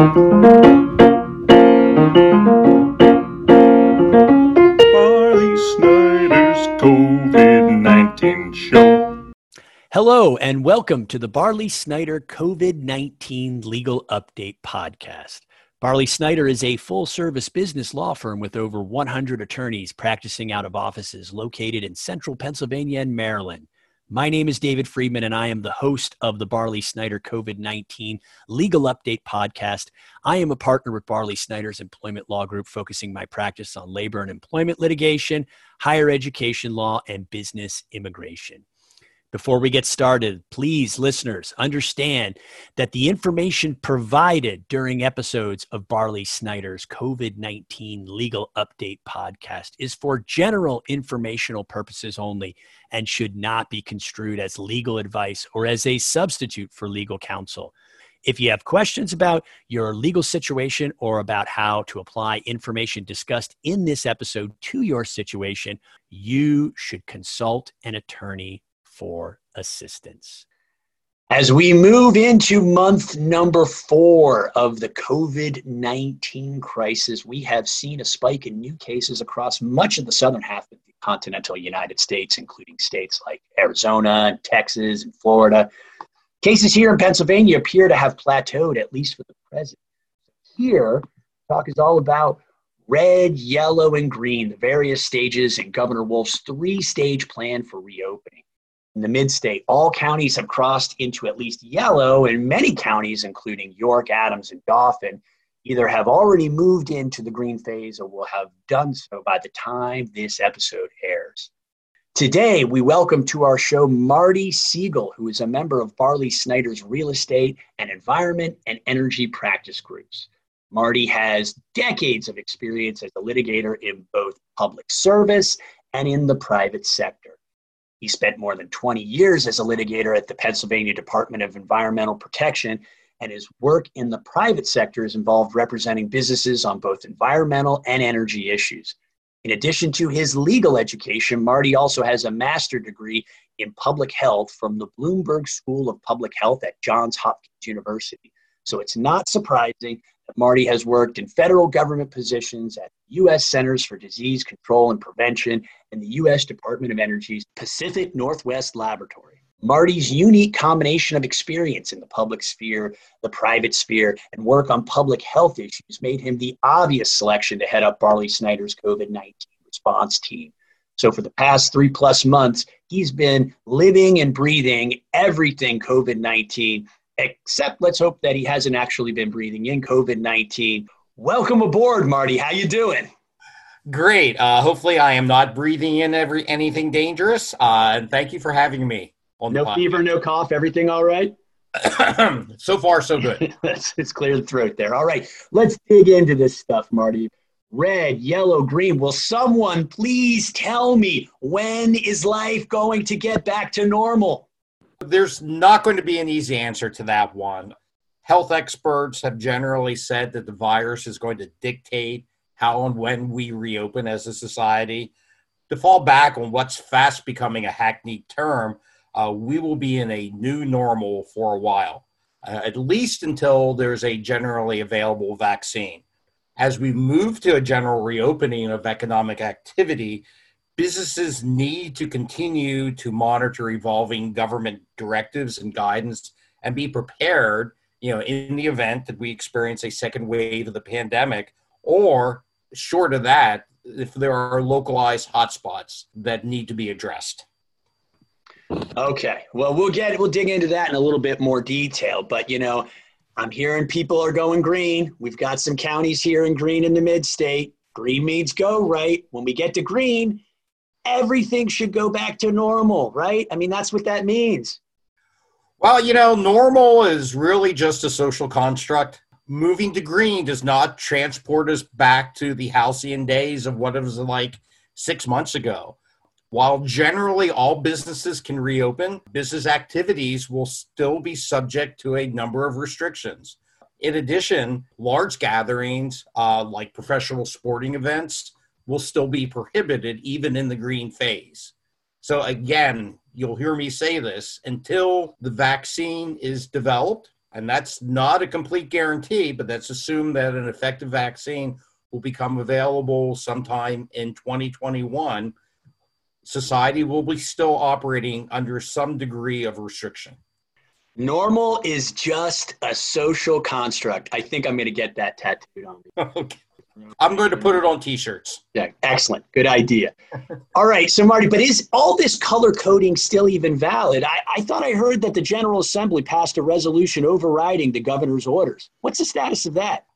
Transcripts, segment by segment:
Barley Snyder's COVID 19 show. Hello, and welcome to the Barley Snyder COVID 19 Legal Update Podcast. Barley Snyder is a full service business law firm with over 100 attorneys practicing out of offices located in central Pennsylvania and Maryland. My name is David Freedman, and I am the host of the Barley Snyder COVID 19 Legal Update podcast. I am a partner with Barley Snyder's Employment Law Group, focusing my practice on labor and employment litigation, higher education law, and business immigration. Before we get started, please, listeners, understand that the information provided during episodes of Barley Snyder's COVID 19 Legal Update podcast is for general informational purposes only and should not be construed as legal advice or as a substitute for legal counsel. If you have questions about your legal situation or about how to apply information discussed in this episode to your situation, you should consult an attorney for assistance. As we move into month number four of the COVID 19 crisis, we have seen a spike in new cases across much of the southern half of the continental United States, including states like Arizona Texas and Florida. Cases here in Pennsylvania appear to have plateaued, at least for the present. Here, talk is all about red, yellow, and green, the various stages in Governor Wolf's three stage plan for reopening in the mid state, all counties have crossed into at least yellow, and many counties, including York, Adams, and Dauphin, either have already moved into the green phase or will have done so by the time this episode airs. Today, we welcome to our show Marty Siegel, who is a member of Barley Snyder's real estate and environment and energy practice groups. Marty has decades of experience as a litigator in both public service and in the private sector. He spent more than 20 years as a litigator at the Pennsylvania Department of Environmental Protection, and his work in the private sector is involved representing businesses on both environmental and energy issues. In addition to his legal education, Marty also has a master's degree in public health from the Bloomberg School of Public Health at Johns Hopkins University. So it's not surprising Marty has worked in federal government positions at U.S. Centers for Disease Control and Prevention and the U.S. Department of Energy's Pacific Northwest Laboratory. Marty's unique combination of experience in the public sphere, the private sphere, and work on public health issues made him the obvious selection to head up Barley Snyder's COVID 19 response team. So, for the past three plus months, he's been living and breathing everything COVID 19 except let's hope that he hasn't actually been breathing in COVID-19. Welcome aboard, Marty. How you doing? Great. Uh, hopefully, I am not breathing in every anything dangerous. Uh, and thank you for having me. no fever, no cough. Everything all right? so far, so good. it's clear the throat there. All right, let's dig into this stuff, Marty. Red, yellow, green. Will someone please tell me when is life going to get back to normal? There's not going to be an easy answer to that one. Health experts have generally said that the virus is going to dictate how and when we reopen as a society. To fall back on what's fast becoming a hackneyed term, uh, we will be in a new normal for a while, uh, at least until there's a generally available vaccine. As we move to a general reopening of economic activity, businesses need to continue to monitor evolving government directives and guidance and be prepared you know in the event that we experience a second wave of the pandemic or short of that if there are localized hotspots that need to be addressed. Okay. Well we'll get we'll dig into that in a little bit more detail but you know i'm hearing people are going green. We've got some counties here in green in the mid-state. Green means go right? When we get to green everything should go back to normal, right? I mean, that's what that means. Well, you know, normal is really just a social construct. Moving to green does not transport us back to the halcyon days of what it was like six months ago. While generally all businesses can reopen, business activities will still be subject to a number of restrictions. In addition, large gatherings uh, like professional sporting events will still be prohibited even in the green phase. So, again, you'll hear me say this until the vaccine is developed And that's not a complete guarantee, but that's assumed that an effective vaccine will become available sometime in 2021. Society will be still operating under some degree of restriction. Normal is just a social construct. I think I'm going to get that tattooed on me. okay. I'm going to put it on t-shirts. Yeah, excellent. Good idea. all right, so Marty, but is all this color coding still even valid? I, I thought I heard that the General Assembly passed a resolution overriding the governor's orders. What's the status of that?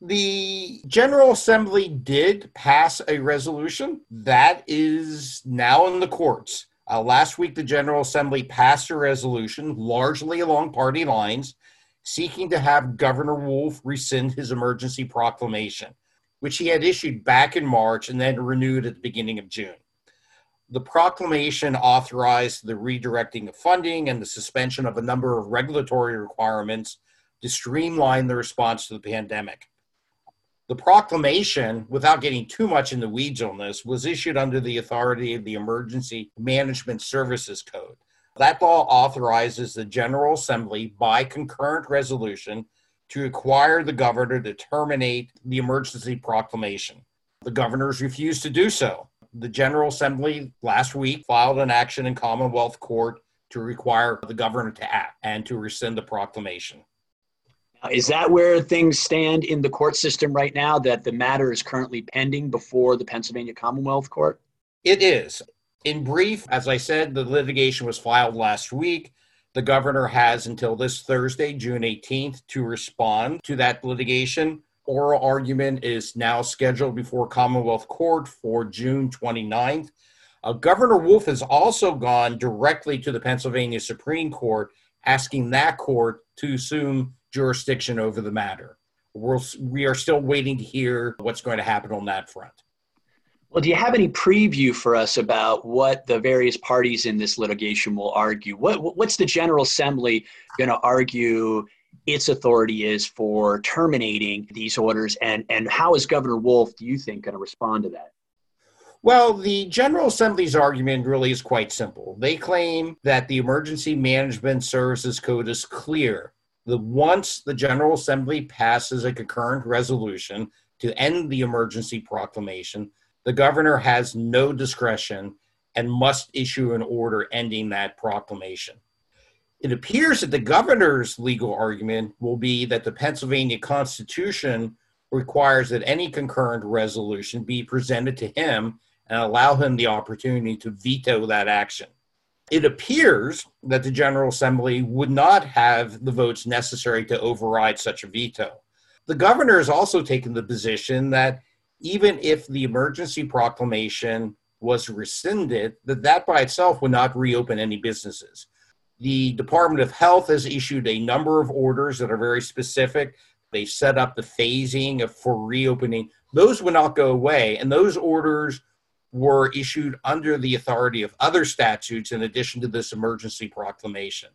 The General Assembly did pass a resolution that is now in the courts. Uh, last week, the General Assembly passed a resolution, largely along party lines, seeking to have Governor Wolf rescind his emergency proclamation, which he had issued back in March and then renewed at the beginning of June. The proclamation authorized the redirecting of funding and the suspension of a number of regulatory requirements to streamline the response to the pandemic. The proclamation, without getting too much in the weeds on this, was issued under the authority of the Emergency Management Services Code. That law authorizes the General Assembly by concurrent resolution to require the governor to terminate the emergency proclamation. The governors refused to do so. The General Assembly last week filed an action in Commonwealth Court to require the governor to act and to rescind the proclamation. Is that where things stand in the court system right now, that the matter is currently pending before the Pennsylvania Commonwealth Court? It is. In brief, as I said, the litigation was filed last week. The governor has until this Thursday, June 18th, to respond to that litigation. Oral argument is now scheduled before Commonwealth Court for June 29th. Uh, governor Wolf has also gone directly to the Pennsylvania Supreme Court, asking that court to assume jurisdiction over the matter. We're, we are still waiting to hear what's going to happen on that front. Well, do you have any preview for us about what the various parties in this litigation will argue? What, what's the General Assembly going to argue its authority is for terminating these orders, and, and how is Governor Wolf, do you think, going to respond to that? Well, the General Assembly's argument really is quite simple. They claim that the Emergency Management Services Code is clear the once the General Assembly passes a concurrent resolution to end the emergency proclamation, the governor has no discretion and must issue an order ending that proclamation. It appears that the governor's legal argument will be that the Pennsylvania Constitution requires that any concurrent resolution be presented to him and allow him the opportunity to veto that action it appears that the General Assembly would not have the votes necessary to override such a veto. The governor has also taken the position that even if the emergency proclamation was rescinded, that that by itself would not reopen any businesses. The Department of Health has issued a number of orders that are very specific. They set up the phasing of, for reopening. Those would not go away, and those orders were issued under the authority of other statutes in addition to this emergency proclamation.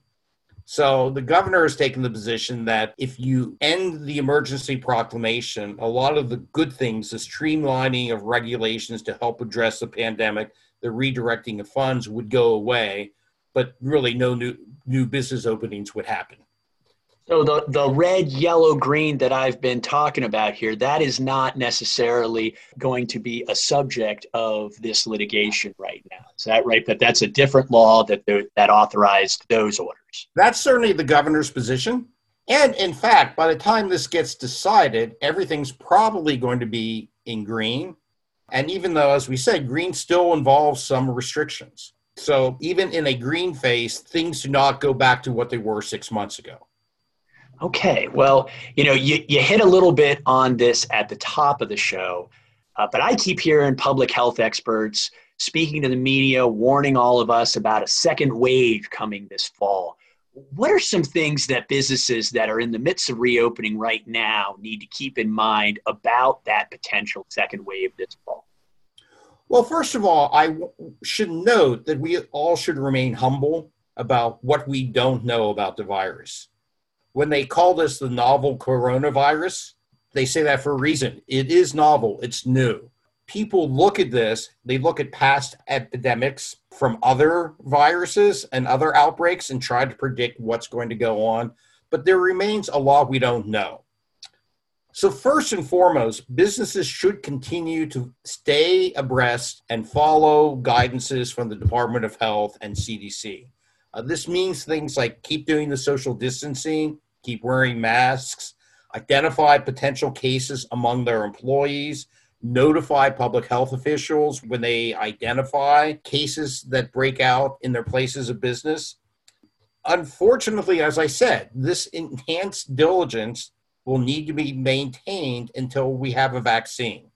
So the governor has taken the position that if you end the emergency proclamation, a lot of the good things, the streamlining of regulations to help address the pandemic, the redirecting of funds would go away, but really no new new business openings would happen. So the, the red, yellow, green that I've been talking about here, that is not necessarily going to be a subject of this litigation right now. Is that right? But that's a different law that that authorized those orders. That's certainly the governor's position. And in fact, by the time this gets decided, everything's probably going to be in green. And even though, as we said, green still involves some restrictions. So even in a green phase, things do not go back to what they were six months ago. Okay, well, you know, you, you hit a little bit on this at the top of the show, uh, but I keep hearing public health experts speaking to the media, warning all of us about a second wave coming this fall. What are some things that businesses that are in the midst of reopening right now need to keep in mind about that potential second wave this fall? Well, first of all, I w- should note that we all should remain humble about what we don't know about the virus when they call this the novel coronavirus, they say that for a reason. It is novel, it's new. People look at this, they look at past epidemics from other viruses and other outbreaks and try to predict what's going to go on. but there remains a lot we don't know. So, first and foremost, businesses should continue to stay abreast and follow guidances from the Department of Health and CDC. Uh, this means things like keep doing the social distancing, keep wearing masks, identify potential cases among their employees, notify public health officials when they identify cases that break out in their places of business. Unfortunately, as I said, this enhanced diligence will need to be maintained until we have a vaccine.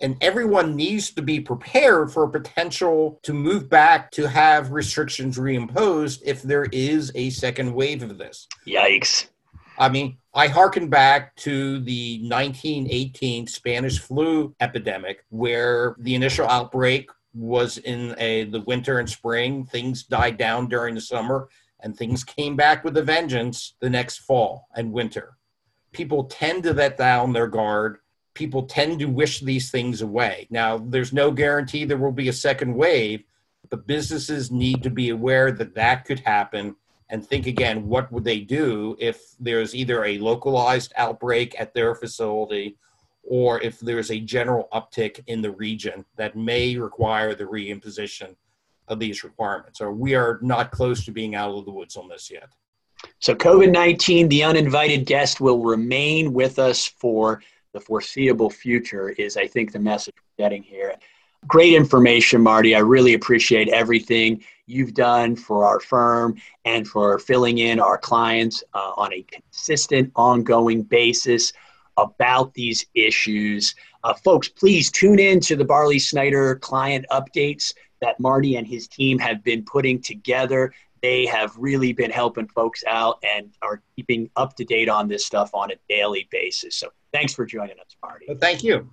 And everyone needs to be prepared for a potential to move back to have restrictions reimposed if there is a second wave of this. Yikes. I mean, I hearken back to the 1918 Spanish flu epidemic, where the initial outbreak was in a, the winter and spring. Things died down during the summer, and things came back with a vengeance the next fall and winter people tend to let down their guard. People tend to wish these things away. Now, there's no guarantee there will be a second wave, but businesses need to be aware that that could happen and think again what would they do if there's either a localized outbreak at their facility or if there's a general uptick in the region that may require the reimposition of these requirements or we are not close to being out of the woods on this yet so, COVID 19, the uninvited guest will remain with us for the foreseeable future, is I think the message we're getting here. Great information, Marty. I really appreciate everything you've done for our firm and for filling in our clients uh, on a consistent, ongoing basis about these issues. Uh, folks, please tune in to the Barley Snyder client updates that Marty and his team have been putting together they have really been helping folks out and are keeping up to date on this stuff on a daily basis. So thanks for joining us, Marty. Well, thank you.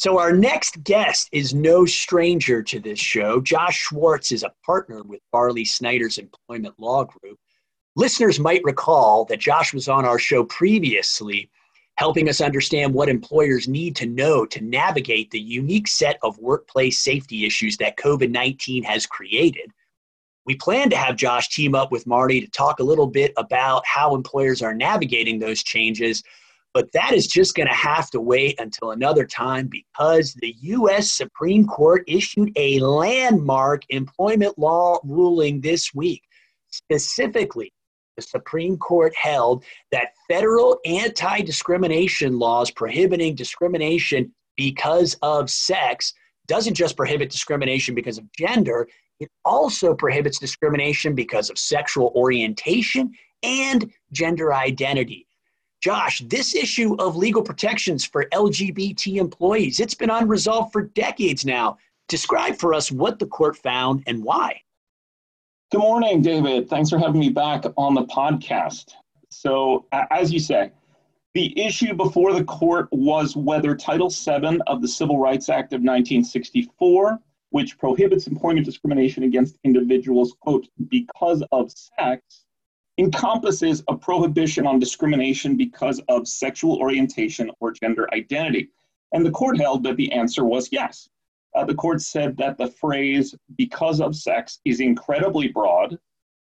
So, our next guest is no stranger to this show. Josh Schwartz is a partner with Barley Snyder's Employment Law Group. Listeners might recall that Josh was on our show previously, helping us understand what employers need to know to navigate the unique set of workplace safety issues that COVID 19 has created. We plan to have Josh team up with Marty to talk a little bit about how employers are navigating those changes, but that is just going to have to wait until another time because the U.S. Supreme Court issued a landmark employment law ruling this week. Specifically, the Supreme Court held that federal anti discrimination laws prohibiting discrimination because of sex doesn't just prohibit discrimination because of gender, it also prohibits discrimination because of sexual orientation and gender identity. Josh, this issue of legal protections for LGBT employees, it's been unresolved for decades now. Describe for us what the court found and why. Good morning, David. Thanks for having me back on the podcast. So, as you say, the issue before the court was whether Title VII of the Civil Rights Act of 1964 which prohibits employment discrimination against individuals, quote, because of sex, encompasses a prohibition on discrimination because of sexual orientation or gender identity. And the court held that the answer was yes. Uh, the court said that the phrase because of sex is incredibly broad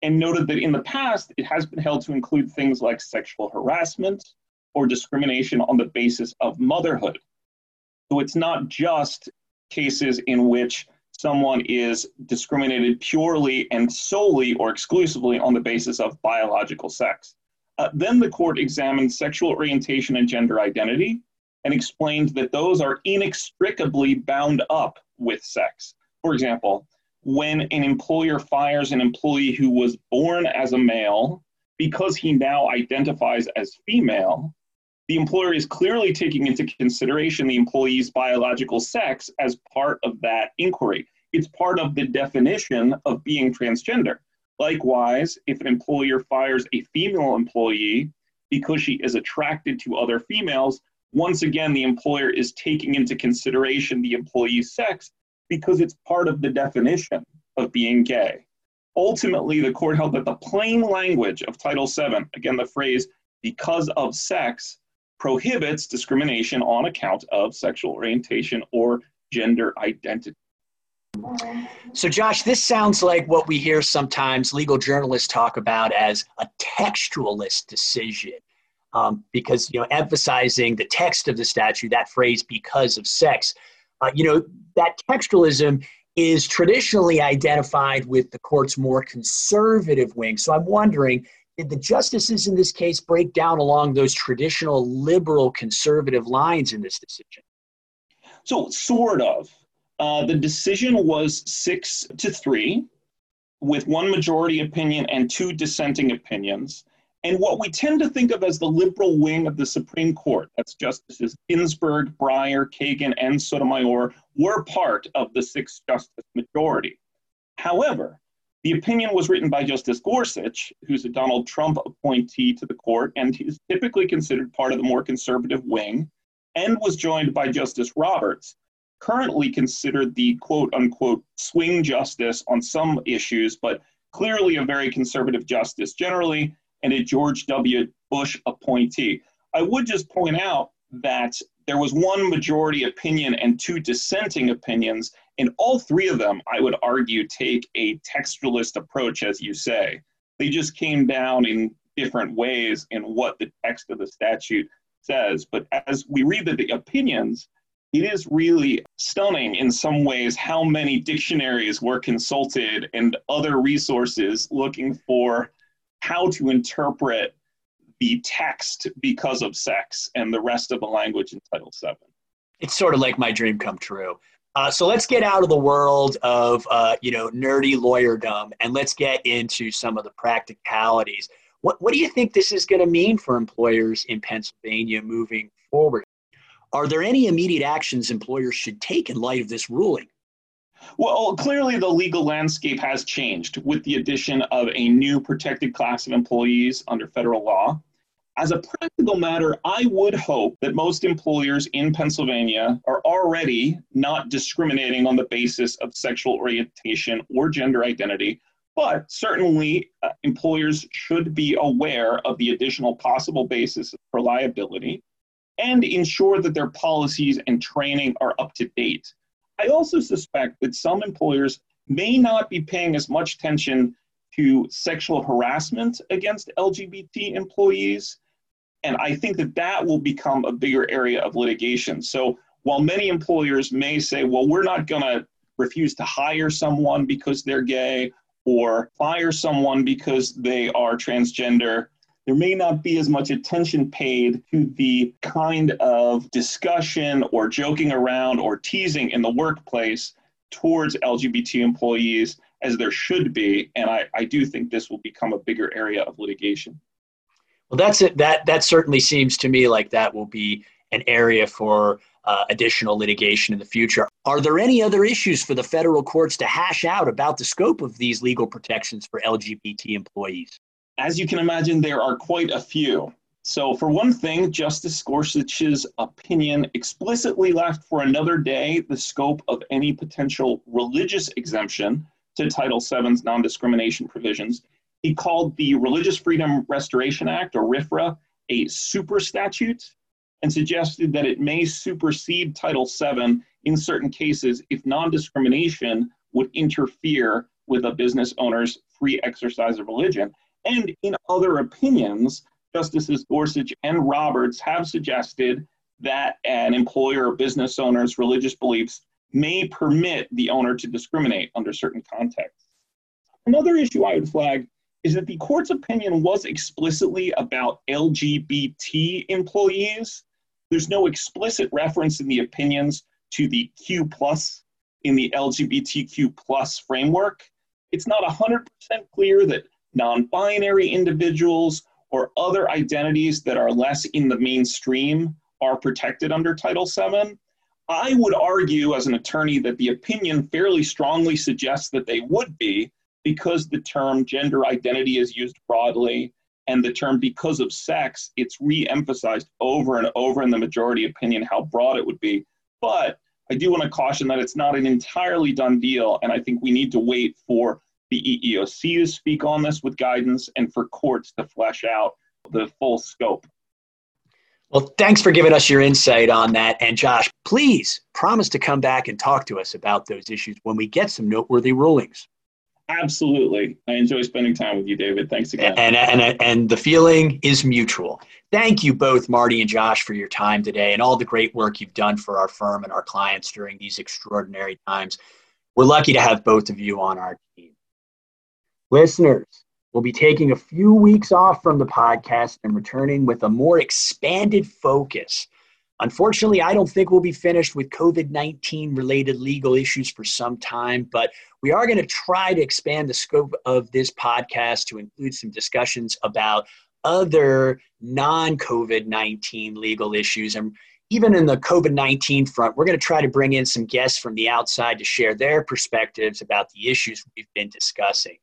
and noted that in the past it has been held to include things like sexual harassment or discrimination on the basis of motherhood. So it's not just cases in which someone is discriminated purely and solely or exclusively on the basis of biological sex. Uh, then the court examined sexual orientation and gender identity and explained that those are inextricably bound up with sex. For example, when an employer fires an employee who was born as a male because he now identifies as female, the employer is clearly taking into consideration the employee's biological sex as part of that inquiry. It's part of the definition of being transgender. Likewise, if an employer fires a female employee because she is attracted to other females, once again, the employer is taking into consideration the employee's sex because it's part of the definition of being gay. Ultimately, the court held that the plain language of Title VII, again, the phrase because of sex, prohibits discrimination on account of sexual orientation or gender identity. So, Josh, this sounds like what we hear sometimes legal journalists talk about as a textualist decision, um, because you know, emphasizing the text of the statute, that phrase "because of sex," uh, you know, that textualism is traditionally identified with the court's more conservative wing. So, I'm wondering, did the justices in this case break down along those traditional liberal conservative lines in this decision? So, sort of. Uh, the decision was six to three, with one majority opinion and two dissenting opinions. And what we tend to think of as the liberal wing of the Supreme Court, that's Justices Ginsburg, Breyer, Kagan, and Sotomayor, were part of the six justice majority. However, the opinion was written by Justice Gorsuch, who's a Donald Trump appointee to the court, and he's typically considered part of the more conservative wing, and was joined by Justice Roberts, currently considered the quote unquote swing justice on some issues, but clearly a very conservative justice generally, and a George W. Bush appointee. I would just point out that there was one majority opinion and two dissenting opinions, and all three of them, I would argue, take a textualist approach, as you say. They just came down in different ways in what the text of the statute says. But as we read the, the opinions, it is really stunning in some ways how many dictionaries were consulted and other resources looking for how to interpret the text because of sex and the rest of the language in Title VII. It's sort of like my dream come true. Uh, so let's get out of the world of uh, you know nerdy lawyerdom and let's get into some of the practicalities. What what do you think this is going to mean for employers in Pennsylvania moving forward? Are there any immediate actions employers should take in light of this ruling? Well, clearly the legal landscape has changed with the addition of a new protected class of employees under federal law. As a practical matter, I would hope that most employers in Pennsylvania are already not discriminating on the basis of sexual orientation or gender identity, but certainly uh, employers should be aware of the additional possible basis for liability and ensure that their policies and training are up to date. I also suspect that some employers may not be paying as much attention to sexual harassment against LGBT employees. And I think that that will become a bigger area of litigation. So while many employers may say, well, we're not going to refuse to hire someone because they're gay or fire someone because they are transgender, there may not be as much attention paid to the kind of discussion or joking around or teasing in the workplace towards LGBT employees as there should be. And I, I do think this will become a bigger area of litigation. Well, that's it. That that certainly seems to me like that will be an area for uh, additional litigation in the future. Are there any other issues for the federal courts to hash out about the scope of these legal protections for LGBT employees? As you can imagine, there are quite a few. So, for one thing, Justice Gorsuch's opinion explicitly left for another day the scope of any potential religious exemption to Title VII's non discrimination provisions. He called the Religious Freedom Restoration Act, or RFRA, a super statute and suggested that it may supersede Title VII in certain cases if non discrimination would interfere with a business owner's free exercise of religion. And in other opinions, Justices Gorsuch and Roberts have suggested that an employer or business owner's religious beliefs may permit the owner to discriminate under certain contexts. Another issue I would flag is that the court's opinion was explicitly about LGBT employees. There's no explicit reference in the opinions to the Q plus in the LGBTQ plus framework. It's not 100% clear that non binary individuals, or other identities that are less in the mainstream are protected under Title VII. I would argue as an attorney that the opinion fairly strongly suggests that they would be because the term gender identity is used broadly and the term because of sex, it's re emphasized over and over in the majority opinion how broad it would be. But I do want to caution that it's not an entirely done deal, and I think we need to wait for the EEOC to speak on this with guidance and for courts to flesh out the full scope. Well, thanks for giving us your insight on that. And Josh, please promise to come back and talk to us about those issues when we get some noteworthy rulings. Absolutely. I enjoy spending time with you, David. Thanks again. And, and, and the feeling is mutual. Thank you both, Marty and Josh, for your time today and all the great work you've done for our firm and our clients during these extraordinary times. We're lucky to have both of you on our team. Listeners, We'll be taking a few weeks off from the podcast and returning with a more expanded focus. Unfortunately, I don't think we'll be finished with COVID 19 related legal issues for some time, but we are going to try to expand the scope of this podcast to include some discussions about other non COVID 19 legal issues. And even in the COVID 19 front, we're going to try to bring in some guests from the outside to share their perspectives about the issues we've been discussing.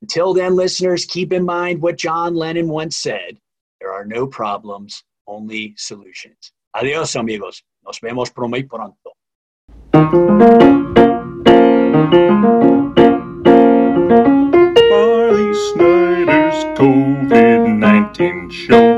Until then, listeners, keep in mind what John Lennon once said there are no problems, only solutions. Adios, amigos. Nos vemos muy pronto. Barley Snyder's COVID 19 show.